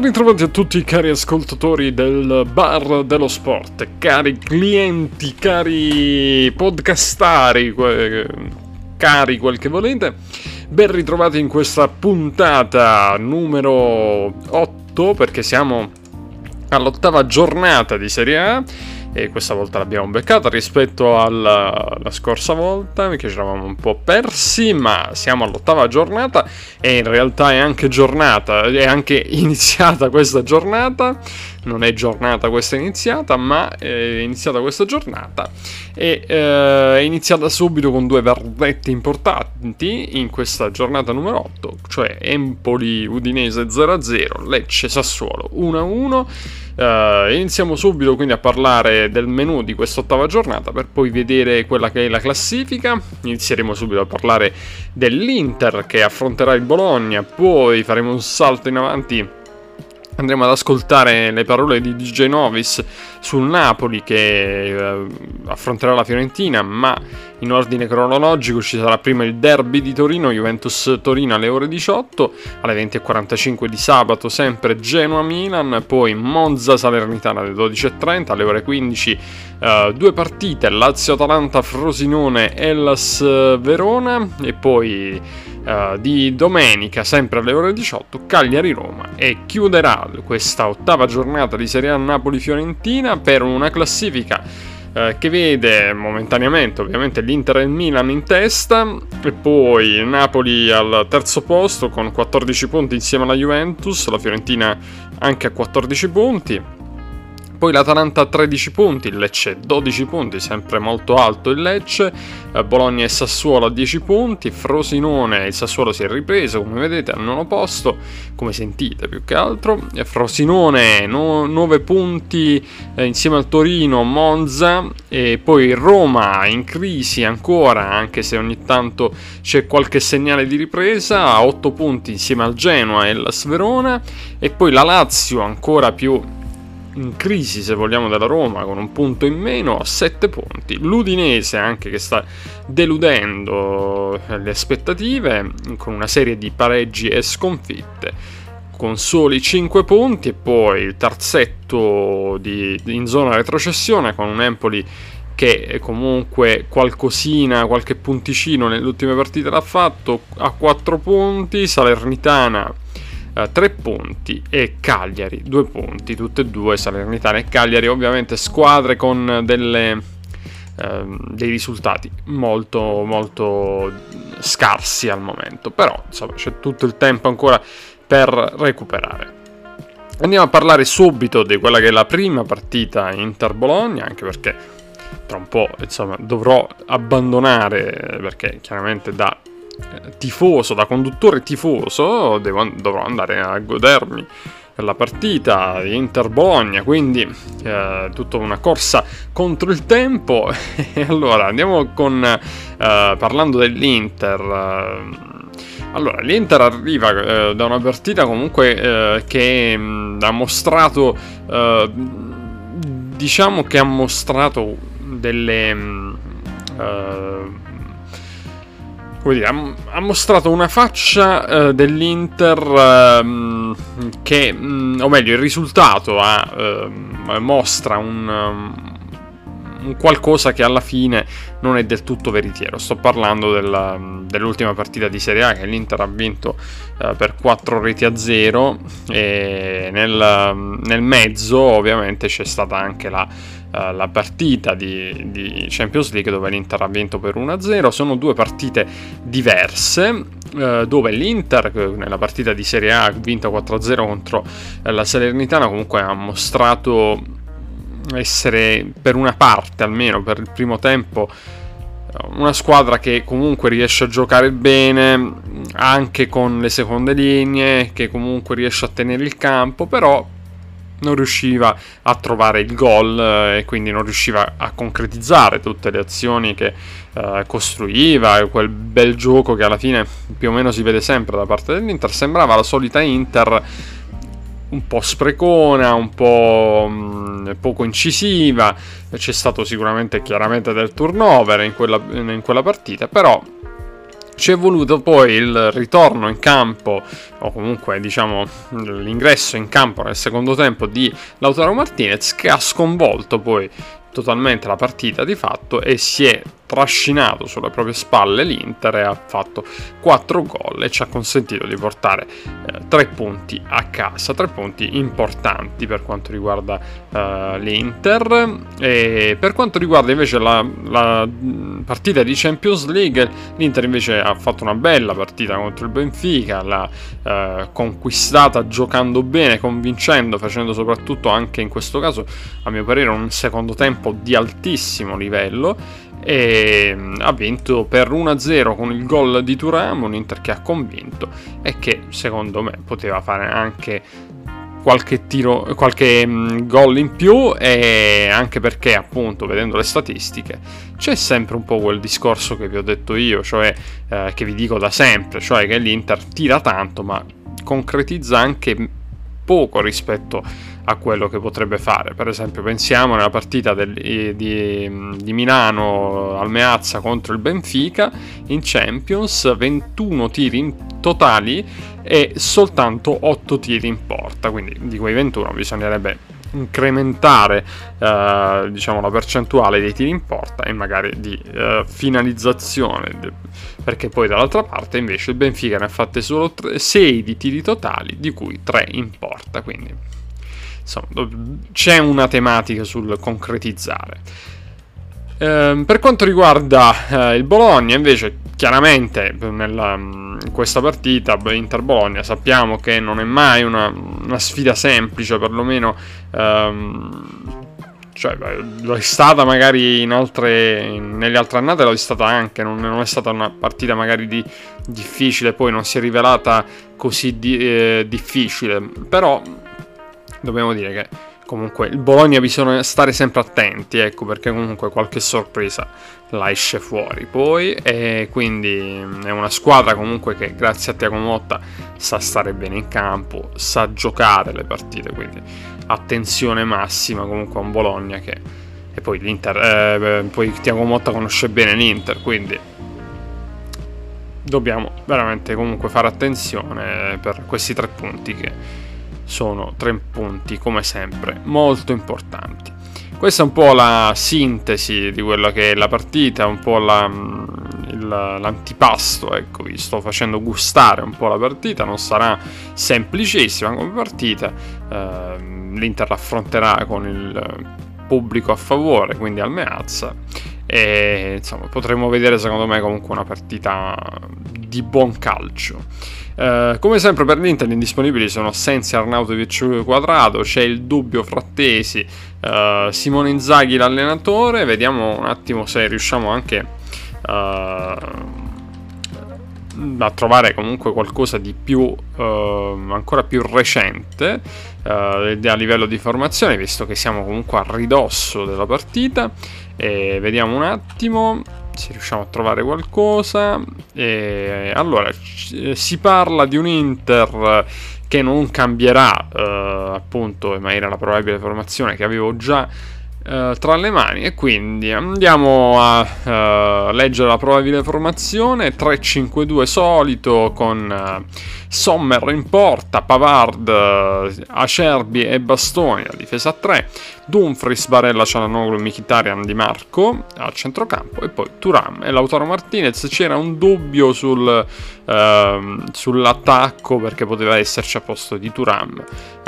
Ben ritrovati a tutti cari ascoltatori del bar dello sport, cari clienti, cari podcastari, cari quel che volete. Ben ritrovati in questa puntata numero 8 perché siamo all'ottava giornata di Serie A e questa volta l'abbiamo beccata rispetto alla, alla scorsa volta. Che ci eravamo un po' persi ma siamo all'ottava giornata. E in realtà è anche giornata è anche iniziata questa giornata non è giornata questa iniziata ma è iniziata questa giornata e eh, è iniziata subito con due verdetti importanti in questa giornata numero 8 cioè Empoli Udinese 0-0 Lecce Sassuolo 1-1 Uh, iniziamo subito quindi a parlare del menu di quest'ottava giornata per poi vedere quella che è la classifica. Inizieremo subito a parlare dell'Inter che affronterà il Bologna, poi faremo un salto in avanti andremo ad ascoltare le parole di DJ Novis sul Napoli che eh, affronterà la Fiorentina, ma in ordine cronologico ci sarà prima il derby di Torino, Juventus-Torino alle ore 18, alle 20.45 di sabato sempre Genoa-Milan, poi Monza-Salernitana alle 12.30, alle ore 15 eh, due partite, Lazio-Atalanta, Frosinone, Hellas-Verona e poi uh, di domenica, sempre alle ore 18, Cagliari-Roma e chiuderà questa ottava giornata di Serie A Napoli-Fiorentina per una classifica uh, che vede momentaneamente ovviamente l'Inter e il Milan in testa e poi Napoli al terzo posto con 14 punti insieme alla Juventus, la Fiorentina anche a 14 punti poi l'Atalanta a 13 punti, il Lecce 12 punti, sempre molto alto il Lecce, eh, Bologna e Sassuolo a 10 punti, Frosinone il Sassuolo si è ripreso come vedete al nono posto, come sentite più che altro, e Frosinone no, 9 punti eh, insieme al Torino, Monza e poi Roma in crisi ancora, anche se ogni tanto c'è qualche segnale di ripresa, a 8 punti insieme al Genoa e la Sverona. E poi la Lazio ancora più in crisi se vogliamo della Roma con un punto in meno a 7 punti. l'Udinese anche che sta deludendo le aspettative con una serie di pareggi e sconfitte con soli 5 punti e poi il terzetto di, in zona retrocessione con un Empoli che comunque qualcosina, qualche punticino nelle ultime partite l'ha fatto a 4 punti, Salernitana 3 eh, punti e Cagliari 2 punti, tutte e due Salernitana e Cagliari, ovviamente squadre con delle, eh, dei risultati molto molto scarsi al momento, però insomma c'è tutto il tempo ancora per recuperare. Andiamo a parlare subito di quella che è la prima partita Inter-Bologna, anche perché tra un po' insomma dovrò abbandonare perché chiaramente da tifoso, da conduttore tifoso, devo, dovrò andare a godermi la partita di Inter-Bologna, quindi eh, tutta una corsa contro il tempo. e allora andiamo con, eh, parlando dell'Inter. Eh, allora, l'Inter arriva eh, da una partita comunque eh, che mh, mm, ha mostrato, eh, diciamo che ha mostrato delle... Mh, mm, come dire, ha, mostrato una faccia uh, dell'Inter uh, che, um, o meglio, il risultato ha, uh, mostra un, um, un, qualcosa che alla fine non è del tutto veritiero. Sto parlando della, dell'ultima partita di Serie A che l'Inter ha vinto eh, per 4 reti a 0 e nel, nel mezzo ovviamente c'è stata anche la uh, la partita di, di, Champions League dove l'Inter ha vinto per 1-0. Sono due partite diverse uh, dove l'Inter nella partita di Serie A ha vinto 4-0 contro uh, la Salernitana comunque ha mostrato essere per una parte almeno per il primo tempo una squadra che comunque riesce a giocare bene anche con le seconde linee, che comunque riesce a tenere il campo, però non riusciva a trovare il gol eh, e quindi non riusciva a concretizzare tutte le azioni che eh, costruiva, quel bel gioco che alla fine più o meno si vede sempre da parte dell'Inter, sembrava la solita Inter un po' sprecona, un po' mm, poco incisiva, c'è stato sicuramente chiaramente del turnover in quella, in quella partita, però Ci è voluto poi il ritorno in campo, o comunque diciamo l'ingresso in campo nel secondo tempo di Lautaro Martinez, che ha sconvolto poi totalmente la partita di fatto e si è trascinato sulle proprie spalle l'Inter e ha fatto 4 gol e ci ha consentito di portare eh, 3 punti a casa, 3 punti importanti per quanto riguarda eh, l'Inter. E per quanto riguarda invece la, la, partita di Champions League l'Inter invece ha fatto una bella partita contro il Benfica, l'ha eh, conquistata giocando bene, convincendo, facendo soprattutto anche in questo caso a mio parere un secondo tempo di altissimo livello e mm, ha vinto per 1-0 con il gol di Turam, un Inter che ha convinto e che secondo me poteva fare anche qualche tiro, qualche mm, gol in più e anche perché appunto vedendo le statistiche c'è sempre un po' quel discorso che vi ho detto io, cioè eh, che vi dico da sempre, cioè che l'Inter tira tanto ma concretizza anche poco rispetto a quello che potrebbe fare. Per esempio, pensiamo nella partita del, di, di, Milano al Meazza contro il Benfica in Champions, 21 tiri in totali e soltanto 8 tiri in porta. Quindi di quei 21 bisognerebbe incrementare eh, diciamo la percentuale dei tiri in porta e magari di eh, finalizzazione perché poi dall'altra parte invece il Benfica ne ha fatte solo 6 di tiri totali di cui 3 in porta quindi insomma c'è una tematica sul concretizzare. Eh, per quanto riguarda eh, il Bologna invece chiaramente nella, in questa partita Inter-Bologna sappiamo che non è mai una, una sfida semplice perlomeno ehm, cioè, lo è stata magari altre, nelle altre annate, lo è stata anche, non, non, è stata una partita magari di, difficile, poi non si è rivelata così di, eh, difficile, però dobbiamo dire che comunque il Bologna bisogna stare sempre attenti, ecco, perché comunque qualche sorpresa la esce fuori poi e quindi è una squadra comunque che grazie a Tiago Motta sa stare bene in campo, sa giocare le partite, quindi attenzione massima comunque a un Bologna che e poi l'Inter eh, poi Tiago Motta conosce bene l'Inter quindi dobbiamo veramente comunque fare attenzione per questi tre punti che sono tre punti come sempre molto importanti questa è un po' la sintesi di quella che è la partita un po' la, il, l'antipasto ecco vi sto facendo gustare un po' la partita non sarà semplicissima come partita eh, l'Inter affronterà con il pubblico a favore, quindi al Meazza. E insomma, potremo vedere secondo me comunque una partita di buon calcio. Eh, come sempre per l'Inter indisponibili sono Sensi, Arnautovic Quadrado, c'è il dubbio Frattesi, eh, Simone Inzaghi l'allenatore, vediamo un attimo se riusciamo anche eh, a trovare comunque qualcosa di più eh, ancora più recente a livello di formazione visto che siamo comunque a ridosso della partita. E vediamo un attimo se riusciamo a trovare qualcosa. E allora si parla di un Inter che non cambierà eh, appunto in maniera la probabile formazione che avevo già Uh, tra le mani e quindi andiamo a uh, leggere la probabile formazione 3-5-2 solito con uh, Sommer in porta, Pavard, Acerbi e Bastoni a difesa a 3 Dumfries, Barella, Cialanoglu, Mkhitaryan, Di Marco al centrocampo e poi Turam e Lautaro Martinez. C'era un dubbio sul, uh, sull'attacco perché poteva esserci a posto di Turam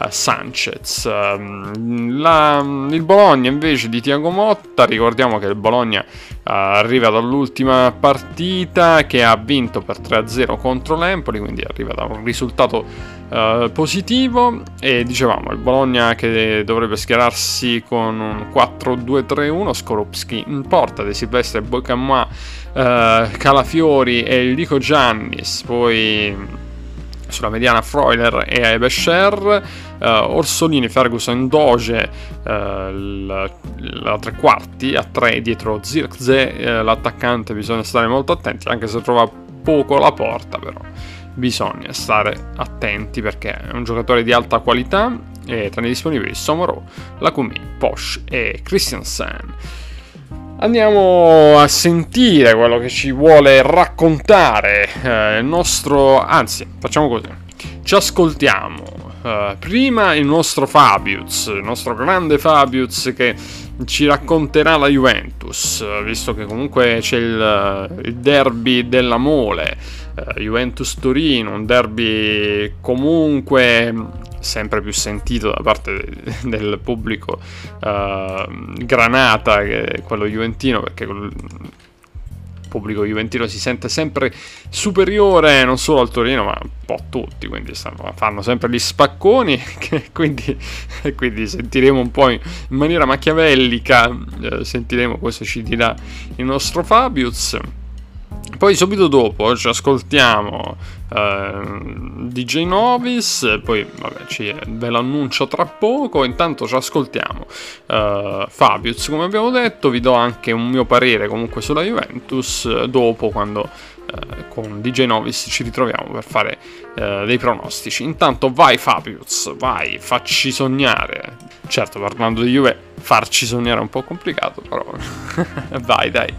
Sanchez. Uh, la, il Bologna invece di Tiago Motta, ricordiamo che il Bologna arriva dall'ultima partita che ha vinto per 3-0 contro l'Empoli, quindi arriva da un risultato uh, positivo. E dicevamo il Bologna che dovrebbe schierarsi con un 4-2-3-1, Skorupski in porta, De Silvestre, Boicamma, uh, Calafiori e Lico Giannis, poi sulla mediana Freuler e Ebescher, uh, Orsolini, Ferguson, Doge, uh, la, tre quarti a tre dietro Zirkze, uh, l'attaccante bisogna stare molto attenti anche se trova poco la porta però bisogna stare attenti perché è un giocatore di alta qualità e tra i disponibili Somoro, Lacumi, Posh e Christiansen. Andiamo a sentire quello che ci vuole raccontare eh, il nostro... Anzi, facciamo così. Ci ascoltiamo uh, prima il nostro Fabius, il nostro grande Fabius che ci racconterà la Juventus, visto che comunque c'è il, il derby della mole, uh, Juventus Torino, un derby comunque sempre più sentito da parte del pubblico uh, granata che è quello juventino perché pubblico juventino si sente sempre superiore non solo al Torino ma un po' a tutti, quindi fanno sempre gli spacconi, quindi, quindi sentiremo un po' in maniera machiavellica, eh, sentiremo cosa ci dirà il nostro Fabius. Poi subito dopo ci ascoltiamo uh, DJ Novis, poi vabbè, ci, ve lo annuncio tra poco, intanto ci ascoltiamo uh, Fabius come abbiamo detto, vi do anche un mio parere comunque sulla Juventus uh, dopo quando con DJ Novis ci ritroviamo per fare dei pronostici. Intanto vai Fabius, vai, facci sognare. Certo, parlando di Juve, farci sognare è un po' complicato, però vai dai.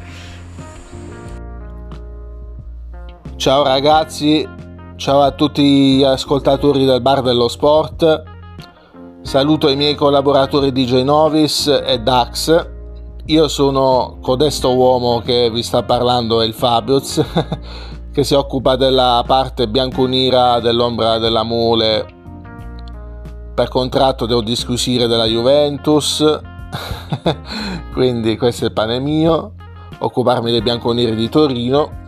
Ciao ragazzi, ciao a tutti gli ascoltatori del Bar dello Sport. Saluto i miei collaboratori DJ Novis e Dax. Io sono codesto uomo che vi sta parlando, è il Fabius, che si occupa della parte bianconera dell'ombra della mole. Per contratto devo disquisire della Juventus, quindi questo è il pane mio, occuparmi dei bianconeri di Torino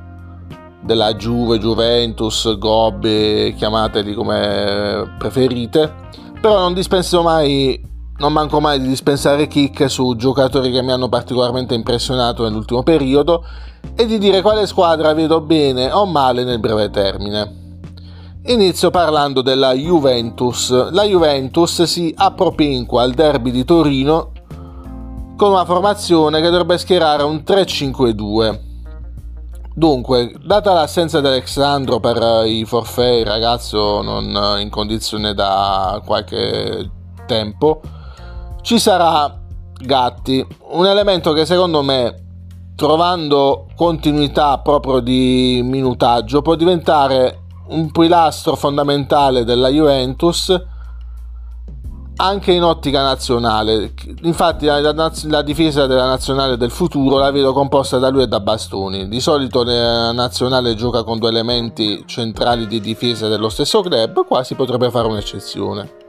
della Juve, Juventus, Gobbe, chiamateli come preferite, però non dispenso mai, non manco mai di dispensare kick su giocatori che mi hanno particolarmente impressionato nell'ultimo periodo e di dire quale squadra vedo bene o male nel breve termine. Inizio parlando della Juventus. La Juventus si appropinqua al derby di Torino con una formazione che dovrebbe schierare un 3-5-2 Dunque, data l'assenza di Alexandro per eh, i forfè, il ragazzo non eh, in condizione da qualche tempo, ci sarà Gatti, un elemento che secondo me, trovando continuità proprio di minutaggio, può diventare un pilastro fondamentale della Juventus anche in ottica nazionale. Infatti la, la, la, difesa della nazionale del futuro la vedo composta da lui e da Bastoni. Di solito la nazionale gioca con due elementi centrali di difesa dello stesso club, qua si potrebbe fare un'eccezione.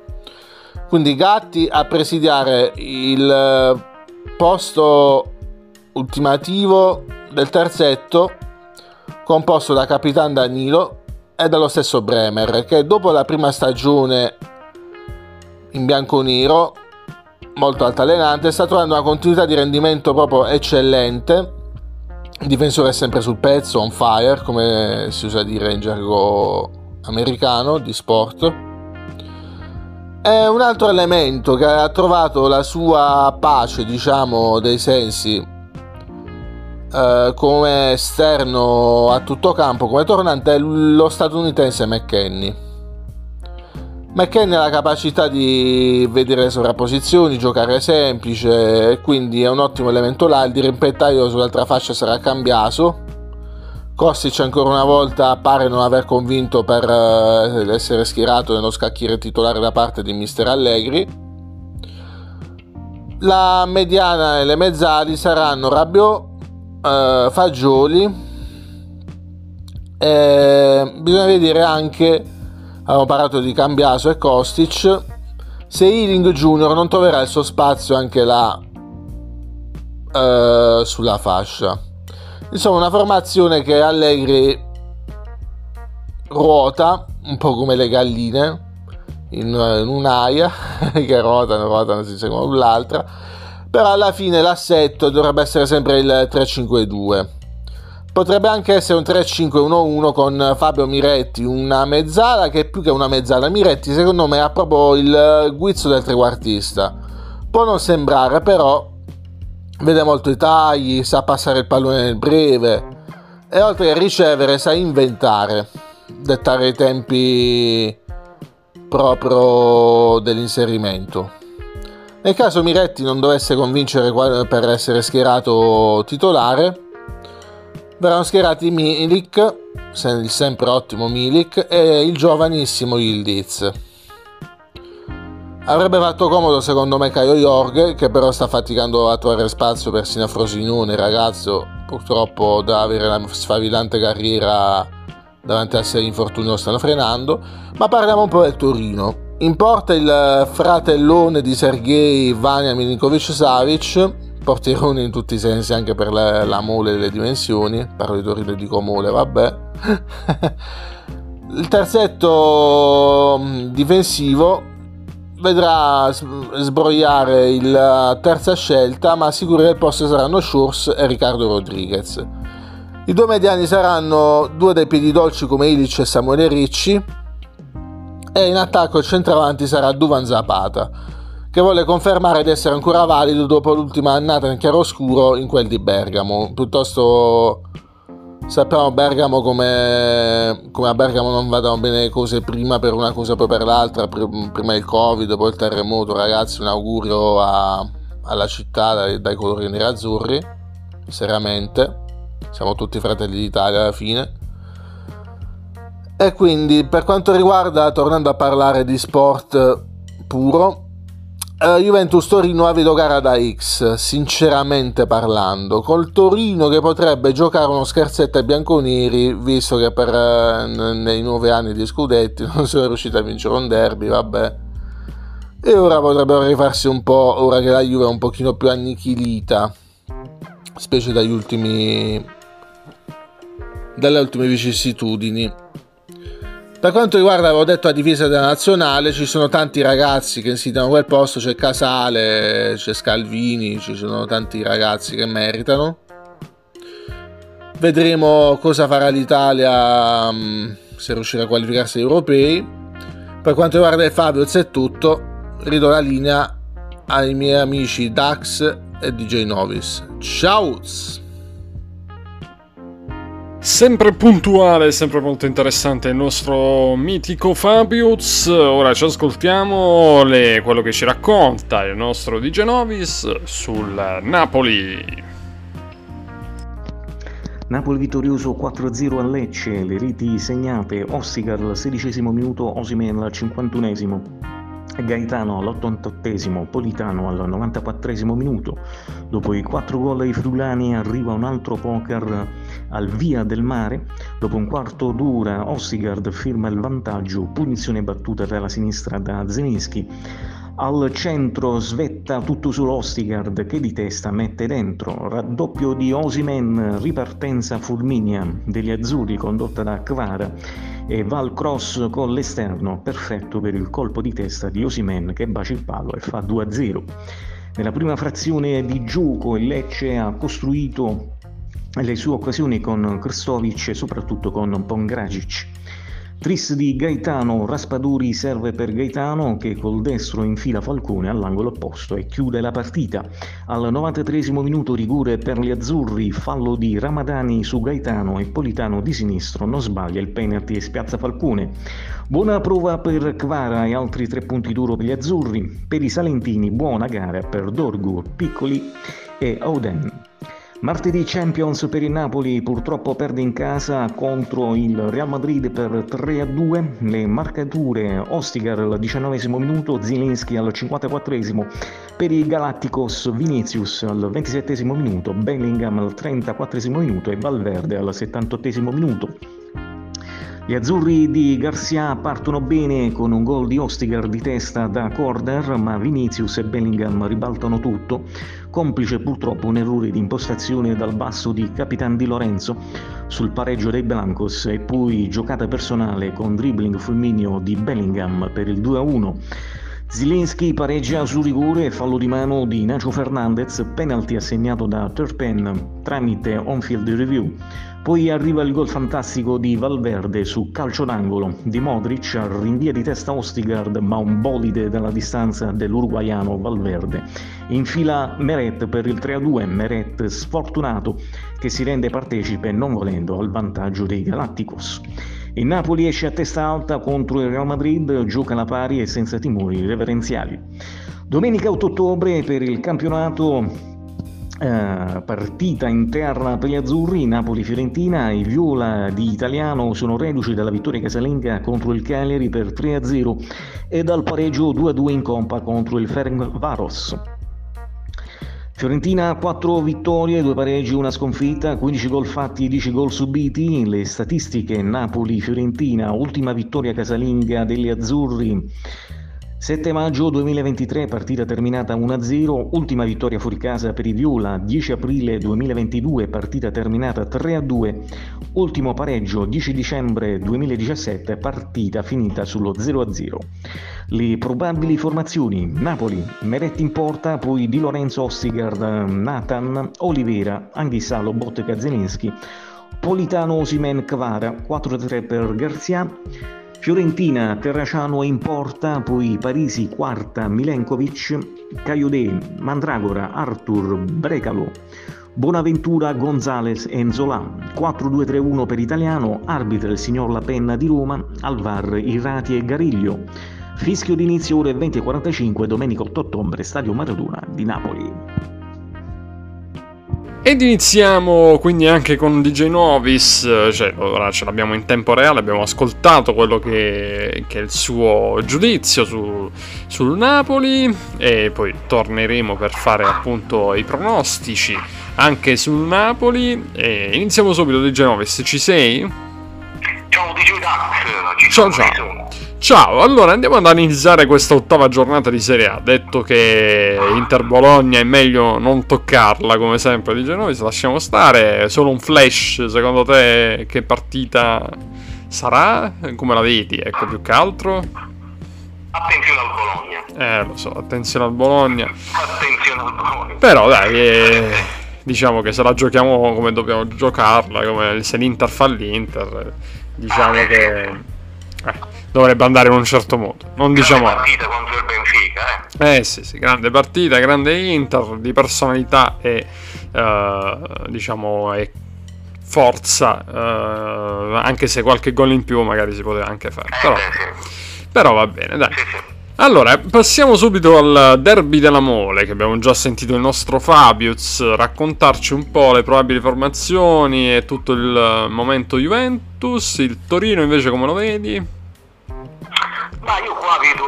Quindi Gatti a presidiare il posto ultimativo del terzetto composto da Capitan Danilo e dallo stesso Bremer che dopo la prima stagione in bianco-nero, molto altalenante, sta trovando una continuità di rendimento proprio eccellente. Il difensore è sempre sul pezzo, on fire, come si usa dire in gergo americano di sport. È un altro elemento che ha trovato la sua pace, diciamo, dei sensi eh, come esterno a tutto campo, come tornante, è lo statunitense McKenny McKenny ha la capacità di vedere sovrapposizioni, giocare semplice quindi è un ottimo elemento là. Il dirimpettaio sull'altra fascia sarà cambiato. Kostic ancora una volta pare non aver convinto per eh, essere schierato nello scacchiere titolare da parte di Mister Allegri. La mediana e le mezzali saranno Rabiot, eh, Fagioli. E bisogna vedere anche abbiamo parlato di Cambiaso e Kostic. Se Ealing Junior non troverà il suo spazio anche là eh, sulla fascia. Insomma una formazione che Allegri ruota un po' come le galline in, in un'aia che ruotano, ruotano si seguono l'altra però alla fine l'assetto dovrebbe essere sempre il 3-5-2 Potrebbe anche essere un 3-5-1-1 con Fabio Miretti, una mezzala che è più che una mezzala. Miretti secondo me ha proprio il guizzo del trequartista. Può non sembrare, però vede molto i tagli, sa passare il pallone nel breve e oltre a ricevere sa inventare, dettare i tempi proprio dell'inserimento. Nel caso Miretti non dovesse convincere per essere schierato titolare, verranno schierati Milik, il sempre ottimo Milik, e il giovanissimo Ildiz. Avrebbe fatto comodo secondo me Caio Jorge, che però sta faticando a trovare spazio persino a Frosinone, ragazzo purtroppo da avere una sfavillante carriera davanti a sé infortuni lo stanno frenando, ma parliamo un po' del Torino. In porta il fratellone di Sergei Vania Milinkovic Savic, portierone in tutti i sensi anche per la, la mole delle dimensioni, parlo di Torino e dico mole, vabbè. il terzetto mm, difensivo vedrà sbrogliare la terza scelta, ma sicuri del posto saranno Schurz e Riccardo Rodriguez. I due mediani saranno due dei piedi dolci come Ilic e Samuele Ricci, e in attacco il centravanti sarà Duvan Zapata, che vuole confermare di essere ancora valido dopo l'ultima annata in chiaroscuro in quel di Bergamo. Piuttosto sappiamo Bergamo come, come a Bergamo non vadano bene le cose prima per una cosa poi per l'altra, prima il Covid, poi il terremoto, ragazzi un augurio a, alla città dai, dai colori nerazzurri, seriamente, siamo tutti fratelli d'Italia alla fine. E quindi per quanto riguarda, tornando a parlare di sport puro, eh, Juventus Torino ha gara da X, sinceramente parlando, col Torino che potrebbe giocare uno scherzetto ai bianconeri, visto che per, eh, nei nove anni di scudetti non sono riusciti a vincere un derby, vabbè. E ora potrebbero rifarsi un po', ora che la Juve è un pochino più annichilita, specie dagli ultimi, dalle ultime vicissitudini. Per quanto riguarda, avevo detto, la difesa della nazionale, ci sono tanti ragazzi che insidiano quel posto, c'è Casale, c'è Scalvini, ci sono tanti ragazzi che meritano. Vedremo cosa farà l'Italia mm, se riuscirà a qualificarsi agli europei. Per quanto riguarda il Fabio, è tutto. Ridò la linea ai miei amici Dax e DJ Novis. Ciao! Sempre puntuale, sempre molto interessante il nostro mitico Fabius. Ora ci ascoltiamo le, quello che ci racconta il nostro Di Genovis sul Napoli. Napoli vittorioso 4-0 a Lecce, le reti segnate Ossigar al 16 minuto, Osimen al 51 Gaetano all'88, Politano al 94 minuto. Dopo i 4 gol ai frulani arriva un altro poker al via del mare. Dopo un quarto d'ora Ossigard firma il vantaggio, punizione battuta per la sinistra da Zelinski. Al centro svetta tutto sull'Ostigard che di testa mette dentro. Raddoppio di Osimen, ripartenza fulminea degli azzurri condotta da Kvara e va al cross con l'esterno, perfetto per il colpo di testa di Osimen che bacia il palo e fa 2-0. Nella prima frazione di gioco il Lecce ha costruito le sue occasioni con Krstovic e soprattutto con Pongracic. Tris di Gaetano, Raspaduri serve per Gaetano che col destro infila Falcone all'angolo opposto e chiude la partita. Al 93 minuto rigore per gli azzurri, fallo di Ramadani su Gaetano e Politano di sinistro non sbaglia il penalty e spiazza Falcone. Buona prova per Kvara e altri tre punti duro per gli azzurri. Per i salentini buona gara per Dorgu, Piccoli e Auden. Martedì Champions per il Napoli purtroppo perde in casa contro il Real Madrid per 3-2, le marcature Ostigar al 19 minuto, Zielinski al 54 per i Galacticos Vinicius al 27 minuto, Bellingham al 34 minuto e Valverde al 78 minuto. Gli azzurri di Garcia partono bene con un gol di Ostigar di testa da corner, ma Vinicius e Bellingham ribaltano tutto, complice purtroppo un errore di impostazione dal basso di Capitan Di Lorenzo sul pareggio dei Blancos e poi giocata personale con dribbling fulmineo di Bellingham per il 2-1. Zilinski pareggia su rigore fallo di mano di Nacho Fernandez, penalty assegnato da Turpen tramite on-field review. Poi arriva il gol fantastico di Valverde su calcio d'angolo di Modric, rinvia di testa Ostigard ma un bolide dalla distanza dell'uruguaiano Valverde. Infila Meret per il 3-2, Meret sfortunato che si rende partecipe non volendo al vantaggio dei Galacticos. Il Napoli esce a testa alta contro il Real Madrid, gioca alla pari e senza timori reverenziali. Domenica 8 ottobre per il campionato Uh, partita interna per gli azzurri, Napoli-Fiorentina, i viola di Italiano sono reduci dalla vittoria casalinga contro il Cagliari per 3-0 e dal pareggio 2-2 in compa contro il Ferencvaros. Fiorentina 4 vittorie, 2 pareggi, 1 sconfitta, 15 gol fatti, 10 gol subiti. Le statistiche Napoli-Fiorentina, ultima vittoria casalinga degli azzurri 7 maggio 2023, partita terminata 1-0, ultima vittoria fuori casa per i Viola, 10 aprile 2022, partita terminata 3-2, ultimo pareggio 10 dicembre 2017, partita finita sullo 0-0. Le probabili formazioni, Napoli, Meretti in porta, poi Di Lorenzo Ostigard, Nathan, Olivera, Anghissà, Lobotka, Zelinski, Politano, Osimen, Kvara, 4-3 per Garzia, Fiorentina, Terraciano in porta, poi Parisi quarta, Milenkovic, Caiodè, Mandragora, Arthur, Brecalo, Bonaventura, Gonzales e Enzola, 4-2-3-1 per Italiano, arbitra il signor La Penna di Roma, Alvar, Irrati e Gariglio. Fischio d'inizio ore 20.45 domenica 8 ottobre, Stadio Maradona di Napoli. Ed iniziamo quindi anche con DJ Novis, cioè ora ce l'abbiamo in tempo reale, abbiamo ascoltato quello che, che è il suo giudizio su, sul Napoli e poi torneremo per fare appunto i pronostici anche sul Napoli. E iniziamo subito DJ Novis, ci sei? Ciao DJ Dax, ciao ciao. Ciao, allora andiamo ad analizzare questa ottava giornata di Serie A. Detto che Inter Bologna è meglio non toccarla come sempre di Genovis, lasciamo stare. Solo un flash, secondo te che partita sarà? Come la vedi? Ecco, più che altro. Attenzione al Bologna. Eh, lo so, attenzione al Bologna. Attenzione al Bologna. Però dai, eh, diciamo che se la giochiamo come dobbiamo giocarla, come se l'Inter fa l'Inter, diciamo ah, che... Eh dovrebbe andare in un certo modo. Non grande diciamo. partita contro il Benfica, eh. Eh sì, sì, grande partita, grande Inter di personalità e uh, diciamo e forza, uh, anche se qualche gol in più magari si poteva anche fare. Eh, però, però, va bene, dai. Allora, passiamo subito al derby della Mole, che abbiamo già sentito il nostro Fabius raccontarci un po' le probabili formazioni e tutto il momento Juventus. Il Torino invece come lo vedi? Ma io qua vedo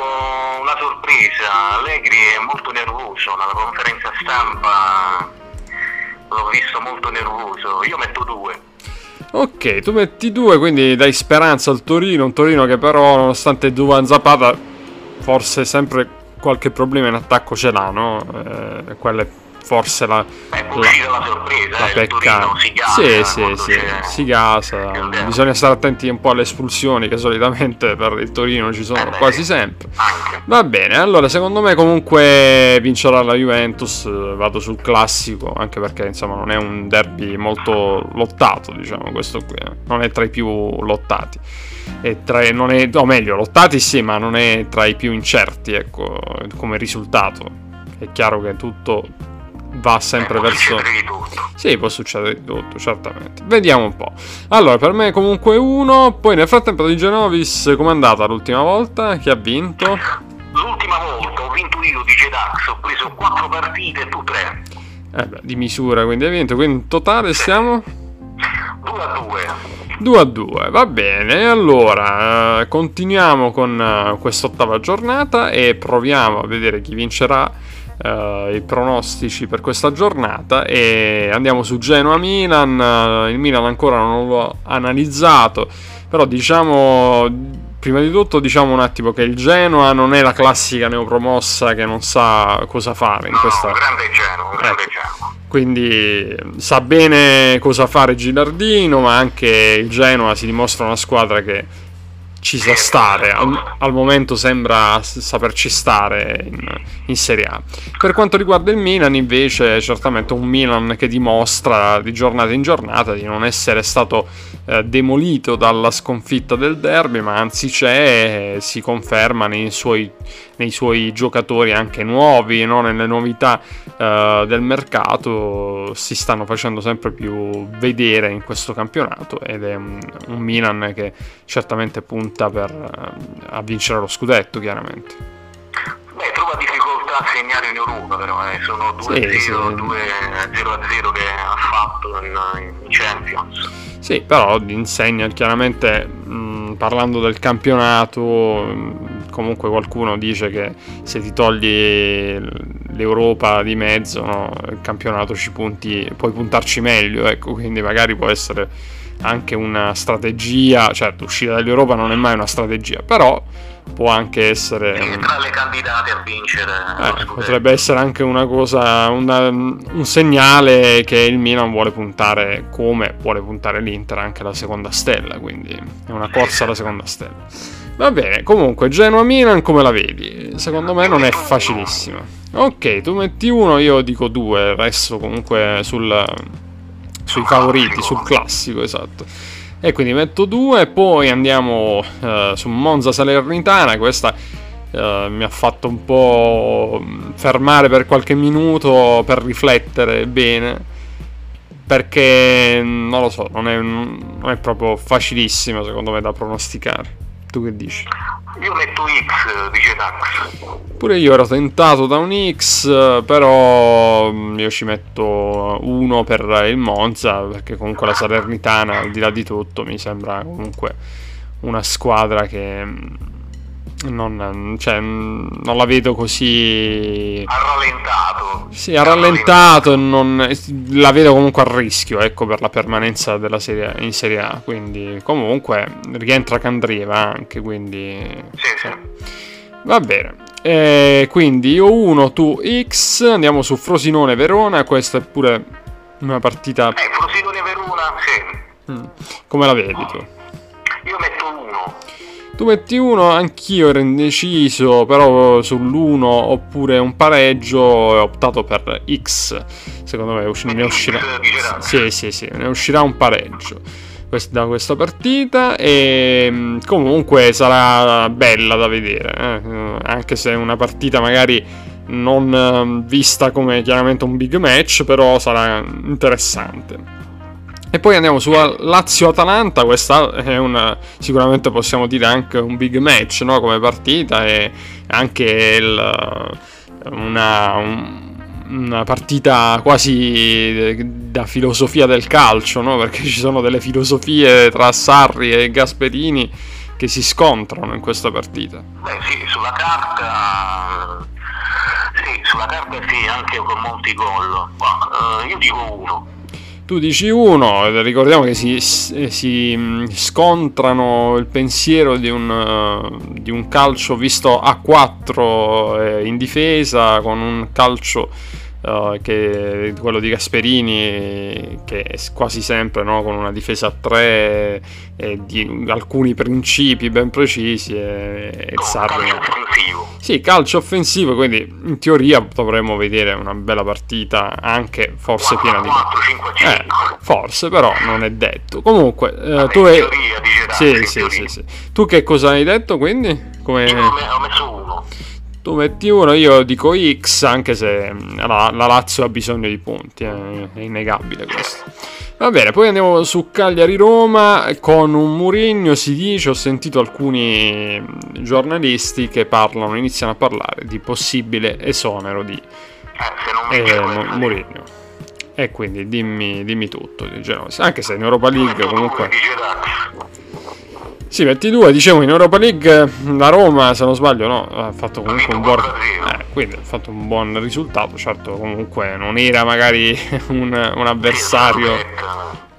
una sorpresa, Allegri è molto nervoso, nella conferenza stampa l'ho visto molto nervoso, io metto due. Ok, tu metti due, quindi dai speranza al Torino, un Torino che però nonostante Duvan Zapata forse sempre qualche problema in attacco ce l'ha, no? Eh, quelle forse la, Beh, la, la sorpresa, la eh, pecca. Si gasa, sì, sì, sì, si gasa. Bisogna stare attenti un po' alle espulsioni che solitamente per il Torino ci sono eh quasi sempre. Anche. Va bene, allora secondo me comunque vincerà la Juventus, vado sul classico, anche perché insomma non è un derby molto lottato, diciamo, questo qui, eh. non è tra i più lottati. E tra, non è, o meglio, lottati sì, ma non è tra i più incerti, ecco, come risultato. È chiaro che tutto va sempre eh, verso. Sì, può succedere di tutto, certamente. Vediamo un po'. Allora, per me comunque uno. Poi nel frattempo di Genovis, com'è andata l'ultima volta? Chi ha vinto? L'ultima volta ho vinto io di Gedax, ho preso 4 partite e tu 3. Eh beh, di misura quindi hai vinto. Quindi in totale siamo? 2 a 2. 2 a 2, va bene. Allora, eh, continuiamo con uh, quest'ottava giornata e proviamo a vedere chi vincerà uh, i pronostici per questa giornata e andiamo su Genoa-Milan. Uh, il Milan ancora non l'ho analizzato, però diciamo prima di tutto diciamo un attimo che il Genoa non è la classica neopromossa che non sa cosa fare in no, questa... grande Genoa, grande ecco. Genoa. Quindi sa bene cosa fare Gilardino, ma anche il Genoa si dimostra una squadra che ci sa stare. Al, al, momento sembra saperci stare in, in, Serie A. Per quanto riguarda il Milan, invece, certamente un Milan che dimostra di giornata in giornata di non essere stato eh, demolito dalla sconfitta del derby, ma anzi c'è, eh, si conferma nei suoi, nei suoi, giocatori anche nuovi, no? nelle novità eh, del mercato, si stanno facendo sempre più vedere in questo campionato ed è un, un Milan che certamente punta per, eh, a vincere lo scudetto, chiaramente. Beh, trova difficoltà segnato in Europa però, eh. sono 2-0, Sì, sì. 2-0-0 che ha fatto in, in Champions. Sì, però insegna chiaramente, mh, parlando del campionato, mh, comunque qualcuno dice che se ti togli l'Europa di mezzo, no, il campionato ci punti, puoi puntarci meglio, ecco, quindi magari può essere anche una strategia, certo uscire dall'Europa non è mai una strategia, però può anche essere... Un- tra le candidate a vincere eh, scudetto. potrebbe essere anche una cosa, una- un segnale che il Milan vuole puntare come vuole puntare l'Inter anche alla seconda stella, quindi è una corsa alla seconda stella. Va bene, comunque Genoa-Milan come la vedi? Secondo me non è facilissima. Ok, tu metti uno, io dico due, resto comunque sul, sui favoriti, sul classico, esatto. E quindi metto due, poi andiamo eh, su Monza Salernitana, questa eh, mi ha fatto un po' fermare per qualche minuto per riflettere bene perché non lo so, non è, non è proprio facilissimo secondo me da pronosticare. Tu che dici? Io metto X, dice Dax. Pure io ero tentato da un X, eh, però mm, io ci metto uno per il Monza, perché comunque la Salernitana, al di là di tutto, mi sembra comunque una squadra che mm, non, cioè, mm, non la vedo così... Ha rallentato. Sì, ha rallentato e non, la vedo comunque a rischio, ecco, per la permanenza della serie, in Serie A, quindi comunque rientra Candrieva anche, quindi... Sì, sì. Va bene. Eh, quindi io 1, tu X, andiamo su Frosinone Verona, questa è pure una partita... Eh, Frosinone Verona, sì. mm, come la vedi tu? Io metto 1. Tu metti uno, anch'io ero indeciso, però sull'1 oppure un pareggio ho optato per X. Secondo me ne uscirà. Sì, sì, sì, ne uscirà un pareggio da questa partita e mm, comunque sarà bella da vedere, eh, anche se è una partita magari non eh, vista come chiaramente un big match, però sarà interessante. E poi andiamo su Lazio-Atalanta, questa è una, sicuramente possiamo dire anche un big match no? come partita e anche il, una, un- una partita quasi da filosofia del calcio, no? perché ci sono delle filosofie tra Sarri e Gasperini che si scontrano in questa partita. Beh, sì, sulla carta. Sì, sulla carta sì, anche con molti gol. Eh, io dico 1. Tu dici uno, ricordiamo che si, si, mh, scontrano il pensiero di un, eh, di un calcio visto a 4 in difesa con un calcio che quello di Gasperini che quasi sempre no, con una difesa a 3 e di alcuni principi ben precisi e, e Con Sarri calcio offensivo. sì, calcio offensivo, quindi in teoria dovremmo vedere una bella partita, anche forse piena di... 4, 5, 5. Eh, forse, però non è detto. Comunque, eh, Vabbè, tu hai... teoria, Sì, sì, sì, sì. Tu che cosa hai detto, quindi? Come... Ho me- ho messo 1. Tu metti uno, io dico X, anche se mm, la, la Lazio ha bisogno di punti, eh, è innegabile questo. Va bene, poi andiamo su Cagliari-Roma con un Murigno, si dice, ho sentito alcuni mm, giornalisti che parlano, iniziano a parlare di possibile esonero di Eh, eh, quella Mu- lì. Mourinho. E quindi dimmi, dimmi tutto di. Anche se in Europa League comunque... Sì, metti due, dicevo in Europa League la Roma, se non sbaglio, no, ha fatto comunque un buon... Eh, quindi ha fatto un buon risultato, certo comunque non era magari un, un avversario...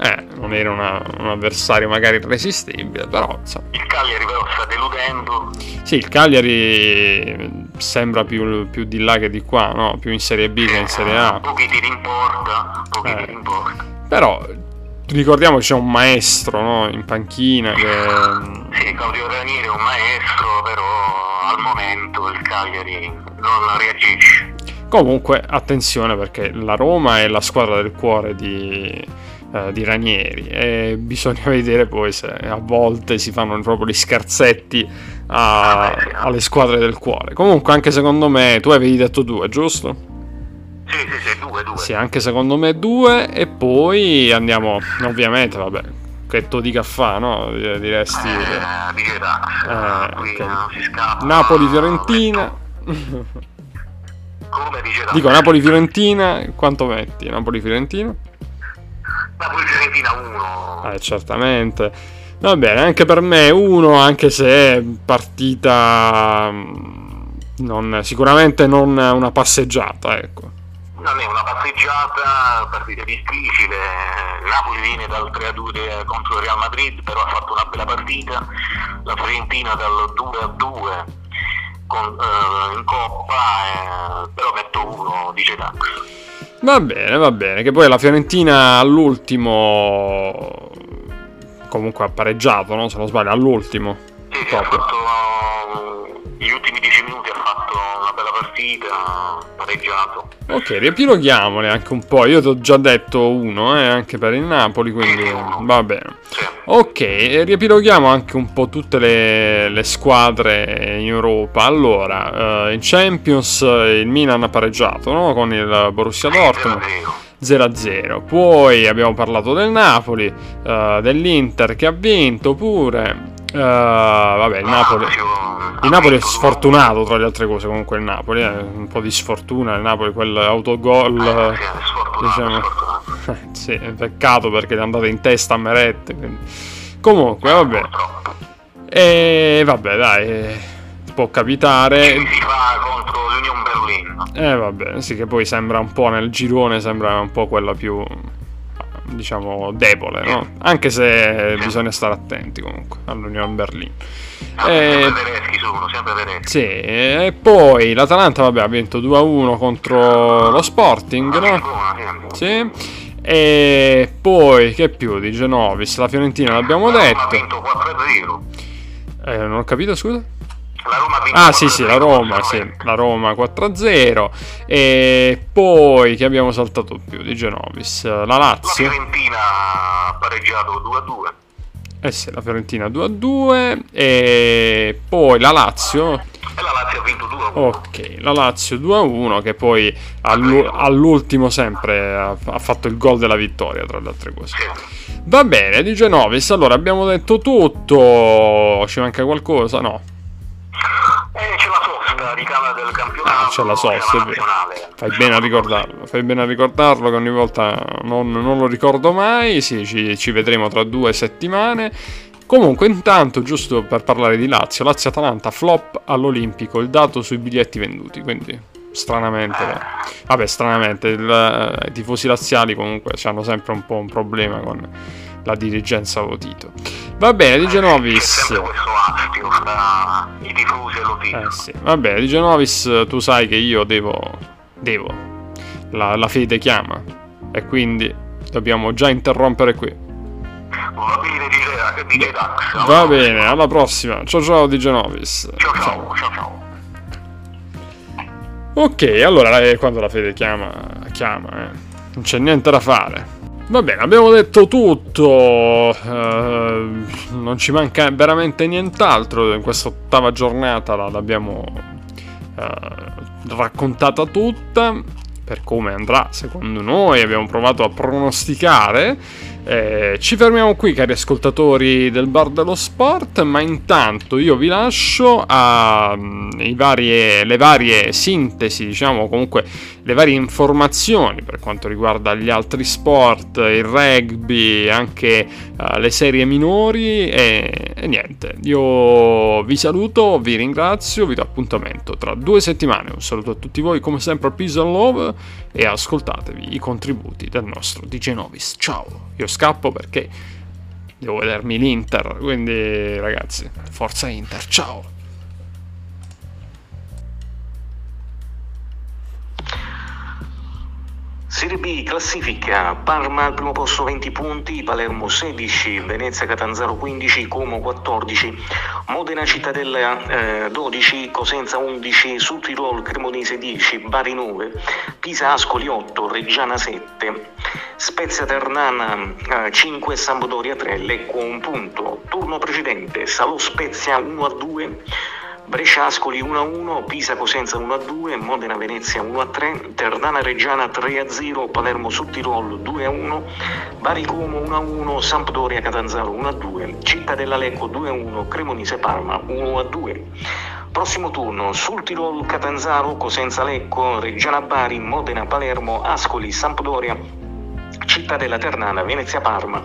Eh, non era una- un avversario magari irresistibile, però insomma... Il Cagliari però sta deludendo. Sì, il Cagliari sembra più, più di là che di qua, no? Più in Serie B che in Serie A. Pochi tiri in porta. Pochi Eh. tiri in porta. Però ricordiamo che c'è un maestro no? in panchina che... Sì, Claudio Ranieri è un maestro, però al momento il Cagliari non reagisce. Comunque attenzione perché la Roma è la squadra del cuore di, eh, di Ranieri e bisogna vedere poi se a volte si fanno proprio gli scherzetti a- alle squadre del cuore. Comunque anche secondo me tu avevi detto due, giusto? Sì, sì, sì, due, due. Sì, anche secondo me due e poi andiamo ovviamente, vabbè, che tu dica fa, no? Di- Diresti Eh. Eh, qui ok. non si scappa. Napoli-Fiorentina. Come dice Dante? Dico Napoli-Fiorentina, quanto metti? Napoli-Fiorentina? Napoli-Fiorentina 1. Eh, certamente. Va bene, anche per me uno, anche se è partita mm, non- sicuramente non una passeggiata, ecco. Non è una passeggiata, partita difficile. Napoli viene dal 3-2 contro il Real Madrid, però ha fatto una bella partita. La Fiorentina dal 2-2 con- eh, in Coppa, eh, però metto uno, dice Dax. Va bene, va bene, che poi la Fiorentina all'ultimo comunque ha pareggiato, no? Se non sbaglio, all'ultimo. Sì, ha fatto partita, pareggiato. Ok, riepiloghiamole anche un po'. Io ti ho già detto uno, eh, anche per il Napoli, quindi va bene. Sì. Ok, riepiloghiamo anche un po' tutte le, le squadre in Europa. Allora, eh, in Champions eh, il Milan ha pareggiato no? con il Borussia Dortmund 0-0. 0-0. Poi abbiamo parlato del Napoli, eh, dell'Inter che ha vinto pure. Eh, vabbè, il Napoli. Il Napoli è sfortunato tra le altre cose comunque il Napoli, eh, un po' di sfortuna il Napoli, quell'autogol Eh, è diciamo. sì, è peccato perché è andata in testa a Meret. quindi- Comunque, vabbè. E vabbè, dai, può capitare. Che si fa contro l'Union Berlin. Eh vabbè, sì che poi sembra un po' nel girone, sembra un po' quella più diciamo debole, no? Anche se bisogna stare attenti comunque all'Union Berlin. Eh, sì, e poi l'Atalanta vabbè, ha vinto 2-1 contro lo Sporting, no? Lisbona, sì. E poi che più di Genovis, la Fiorentina l'abbiamo detto. vinto 4-0. Eh, non ho capito, scusa? La Roma ha vinto Ah sì sì, la 4-0 Roma, sì, la Roma 4-0 e poi che abbiamo saltato più di Genovis, la La Lazio, Fiorentina ha pareggiato 2-2. eh sì, la Fiorentina 2-2 e poi la Lazio, E la Lazio ha vinto 2-1. ok, la Lazio 2-1 che poi allu- all'ultimo sempre ha, ha fatto il gol della vittoria tra le altre cose. Sì. Va bene, di Genovis, allora abbiamo detto tutto, ci manca qualcosa? No. E c'è la sosta di Camera del campionato. Ah, c'è la sosta. Fai bene a ricordarlo, fai bene a ricordarlo che ogni volta non, non lo ricordo mai, sì, ci, ci vedremo tra due settimane. Comunque intanto, giusto per parlare di Lazio, Lazio-Atalanta flop all'Olimpico, il dato sui biglietti venduti, quindi stranamente, vabbè stranamente, il- i tifosi laziali comunque hanno sempre un po' un problema con la dirigenza Lotito. Va bene, di Genovis... Eh sì, vabbè, di Genovis tu sai che io devo, devo, la, la fede chiama e quindi dobbiamo già interrompere qui. Va bene, dice Dax. Va bene, alla prossima, ciao ciao di Genovis. Ciao ciao, ciao ciao. Ok, allora eh, quando la fede chiama, chiama, eh. non c'è niente da fare. Va bene, abbiamo detto tutto, eh, non ci manca veramente nient'altro, in questa ottava giornata la- l'abbiamo eh, raccontata tutta, per come andrà secondo noi, abbiamo provato a pronosticare. Eh, ci fermiamo qui, cari ascoltatori del Bar dello Sport, ma intanto io vi lascio a mm, varie, le varie sintesi, diciamo comunque le varie informazioni per quanto riguarda gli altri sport, il rugby, anche eh, le serie minori e, e niente. Io vi saluto, vi ringrazio, vi do appuntamento tra due settimane. Un saluto a tutti voi, come sempre, peace and love e ascoltatevi i contributi del nostro DJ Novis. Ciao, io scappo perché devo vedermi l'Inter, quindi ragazzi, forza Inter, ciao! Serie B classifica Parma al primo posto 20 punti, Palermo 16, Venezia Catanzaro 15, Como 14, Modena Cittadella eh, 12, Cosenza 11, Sud Tirol Cremonese 10, Bari 9, Pisa Ascoli 8, Reggiana 7, Spezia Ternana eh, 5, Sampdoria 3, Lecco 1 punto. Turno precedente Salò Spezia 1 a 2, Brescia Ascoli 1-1, Pisa Cosenza 1-2, Modena Venezia 1-3, Ternana Reggiana 3-0, Palermo Sud Tirol 2-1, Bari Como 1-1, Sampdoria Catanzaro 1-2, Cittadella Lecco 2-1, Cremonese Parma 1-2. Prossimo turno, sul Tirol, Catanzaro, Cosenza Lecco, Reggiana Bari, Modena Palermo, Ascoli, Sampdoria, Cittadella Ternana, Venezia Parma,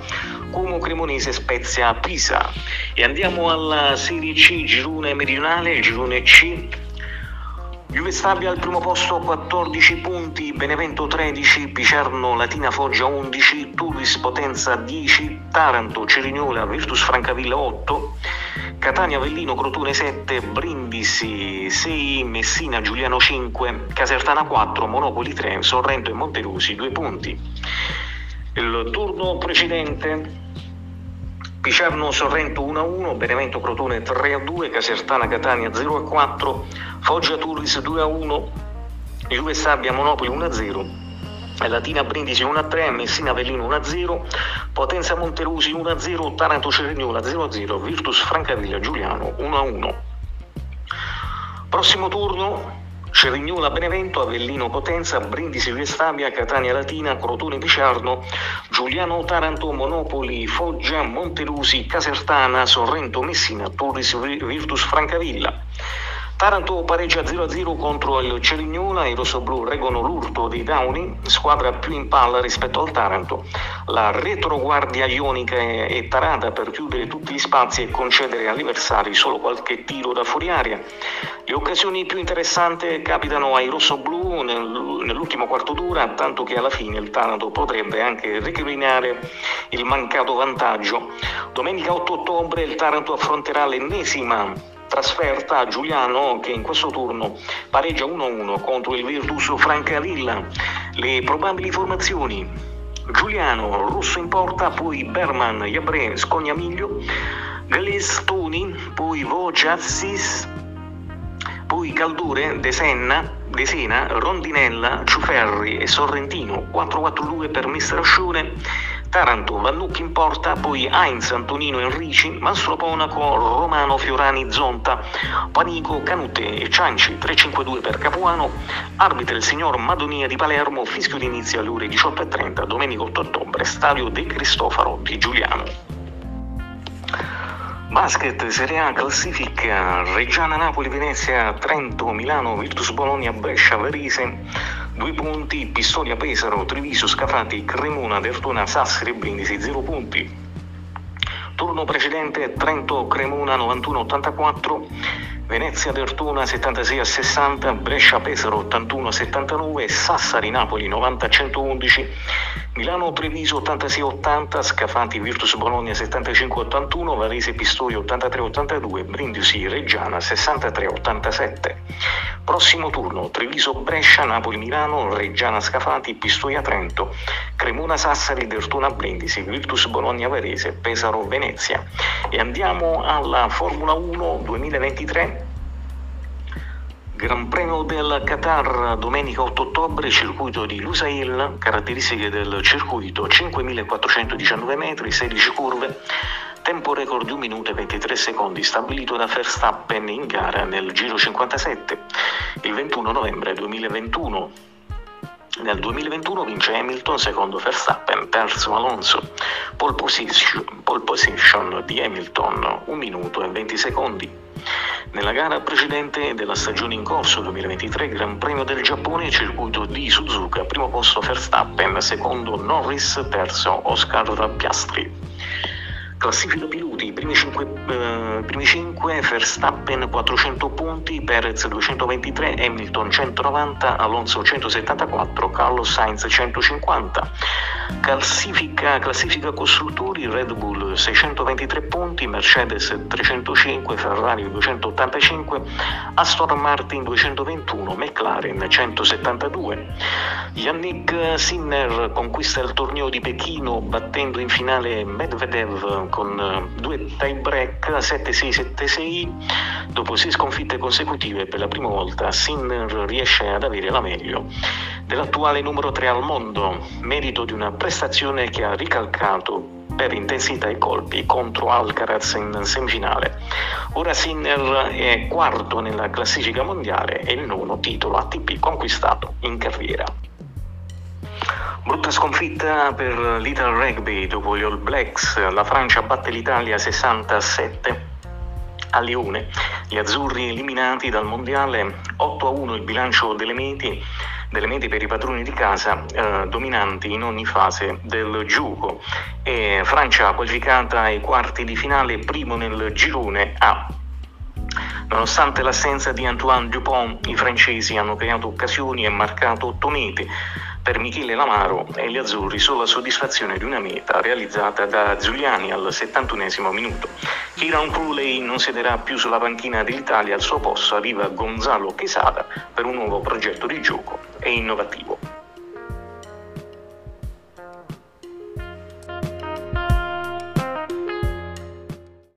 Como Cremonese, Spezia, Pisa. E andiamo alla Serie C, girone meridionale, girone C. Juve Stabia al primo posto 14 punti, Benevento 13, Picerno Latina Foggia 11, Turris Potenza 10, Taranto Cerignola Virtus Francavilla 8, Catania Avellino Crotone 7, Brindisi 6, Messina Giuliano 5, Casertana 4, Monopoli 3, Sorrento e Monterusi 2 punti. Il turno precedente Picerno Sorrento 1-1, Benevento Crotone 3-2, Casertana Catania 0-4, Foggia Turris 2-1, Juve Stabia Monopoli 1-0, Latina Brindisi 1-3, Messina Avellino 1-0, Potenza Monterusi 1-0, Taranto Cerignola 0-0, Virtus Francavilla Giuliano 1-1. Prossimo turno Cerignola Benevento, Avellino Potenza, Brindisi Vestabia, Catania Latina, Crotone Piciarno, Giuliano Taranto, Monopoli, Foggia, Montelusi, Casertana, Sorrento Messina, Torres Virtus Francavilla. Taranto pareggia 0-0 contro il Cerignola, i rossoblù reggono l'urto dei Dauni, squadra più in palla rispetto al Taranto. La retroguardia ionica è tarata per chiudere tutti gli spazi e concedere agli avversari solo qualche tiro da fuori aria. Le occasioni più interessanti capitano ai rossoblù nell'ultimo quarto d'ora, tanto che alla fine il Taranto potrebbe anche recriminare il mancato vantaggio. Domenica 8 ottobre il Taranto affronterà l'ennesima trasferta a Giuliano che in questo turno pareggia 1-1 contro il Virtus Francavilla. Le probabili formazioni Giuliano, Russo in porta, poi Berman, Iabré, Scognamiglio, Galestoni, poi Vociassis, poi Caldure, De Senna, De Sena, Rondinella, Ciuferri e Sorrentino, 4-4-2 per Mister Ascione, Taranto, Vannucchi in porta, poi Heinz, Antonino Enrici, Mastro Ponaco, Romano Fiorani Zonta, Panico, Canute e Cianci, 3-5-2 per Capuano, arbitra il signor Madonia di Palermo, fischio d'inizio alle ore 18.30, domenica 8 ottobre, stadio De Cristofaro di Giuliano. Basket, Serie A, classifica Reggiana, Napoli, Venezia, Trento, Milano, Virtus Bologna, Brescia, Verise, due punti, Pistoia, Pesaro, Treviso, Scafati, Cremona, Dertona, Sassari e Brindisi, 0 punti. Turno precedente Trento, Cremona 91-84, Venezia Dertona 76 a 60, Brescia Pesaro 81 a 79, Sassari Napoli 90 a 111, Milano Treviso 86 a 80, Scafati Virtus Bologna 75 a 81, Varese Pistoia 83 a 82, Brindisi Reggiana 63 a 87. Prossimo turno Treviso Brescia, Napoli Milano, Reggiana Scafati, Pistoia Trento, Cremona Sassari, Dertona Brindisi, Virtus Bologna Varese, Pesaro Venezia. E andiamo alla Formula 1 2023 Gran Premio del Qatar domenica 8 ottobre, circuito di Lusail, caratteristiche del circuito 5419 metri, 16 curve, tempo record di 1 minuto e 23 secondi stabilito da Verstappen in gara nel Giro 57 il 21 novembre 2021. Nel 2021 vince Hamilton, secondo Verstappen, terzo Alonso, pole position, pole position di Hamilton 1 minuto e 20 secondi. Nella gara precedente della stagione in corso 2023 Gran Premio del Giappone circuito di Suzuka, primo posto Verstappen, secondo Norris, terzo Oscar Piastri. Classifica piloti, primi 5, eh, primi 5 Verstappen 400 punti, Perez 223, Hamilton 190, Alonso 174, Carlos Sainz 150. Classifica, classifica costruttori, Red Bull 623 punti, Mercedes 305, Ferrari 285, Aston Martin 221, McLaren 172. Yannick Sinner conquista il torneo di Pechino battendo in finale Medvedev con eh, due tie break 7-6-7-6 dopo sei sconfitte consecutive per la prima volta Sinner riesce ad avere la meglio dell'attuale numero 3 al mondo merito di una prestazione che ha ricalcato per intensità e colpi contro Alcaraz in semifinale. Ora Sinner è quarto nella classifica mondiale e il nono titolo ATP conquistato in carriera. Brutta sconfitta per l'Ital Rugby dopo gli All Blacks, la Francia batte l'Italia 67 a Lione, gli azzurri eliminati dal mondiale 8-1 il bilancio delle meti delle mete per i padroni di casa eh, dominanti in ogni fase del gioco e Francia qualificata ai quarti di finale primo nel girone A. Nonostante l'assenza di Antoine Dupont, i francesi hanno creato occasioni e marcato otto mete. Per Michele Lamaro e gli azzurri solo la soddisfazione di una meta realizzata da Giuliani al 71 minuto. Kieran Crowley non siederà più sulla panchina dell'Italia, al suo posto arriva Gonzalo Quesada per un nuovo progetto di gioco e innovativo.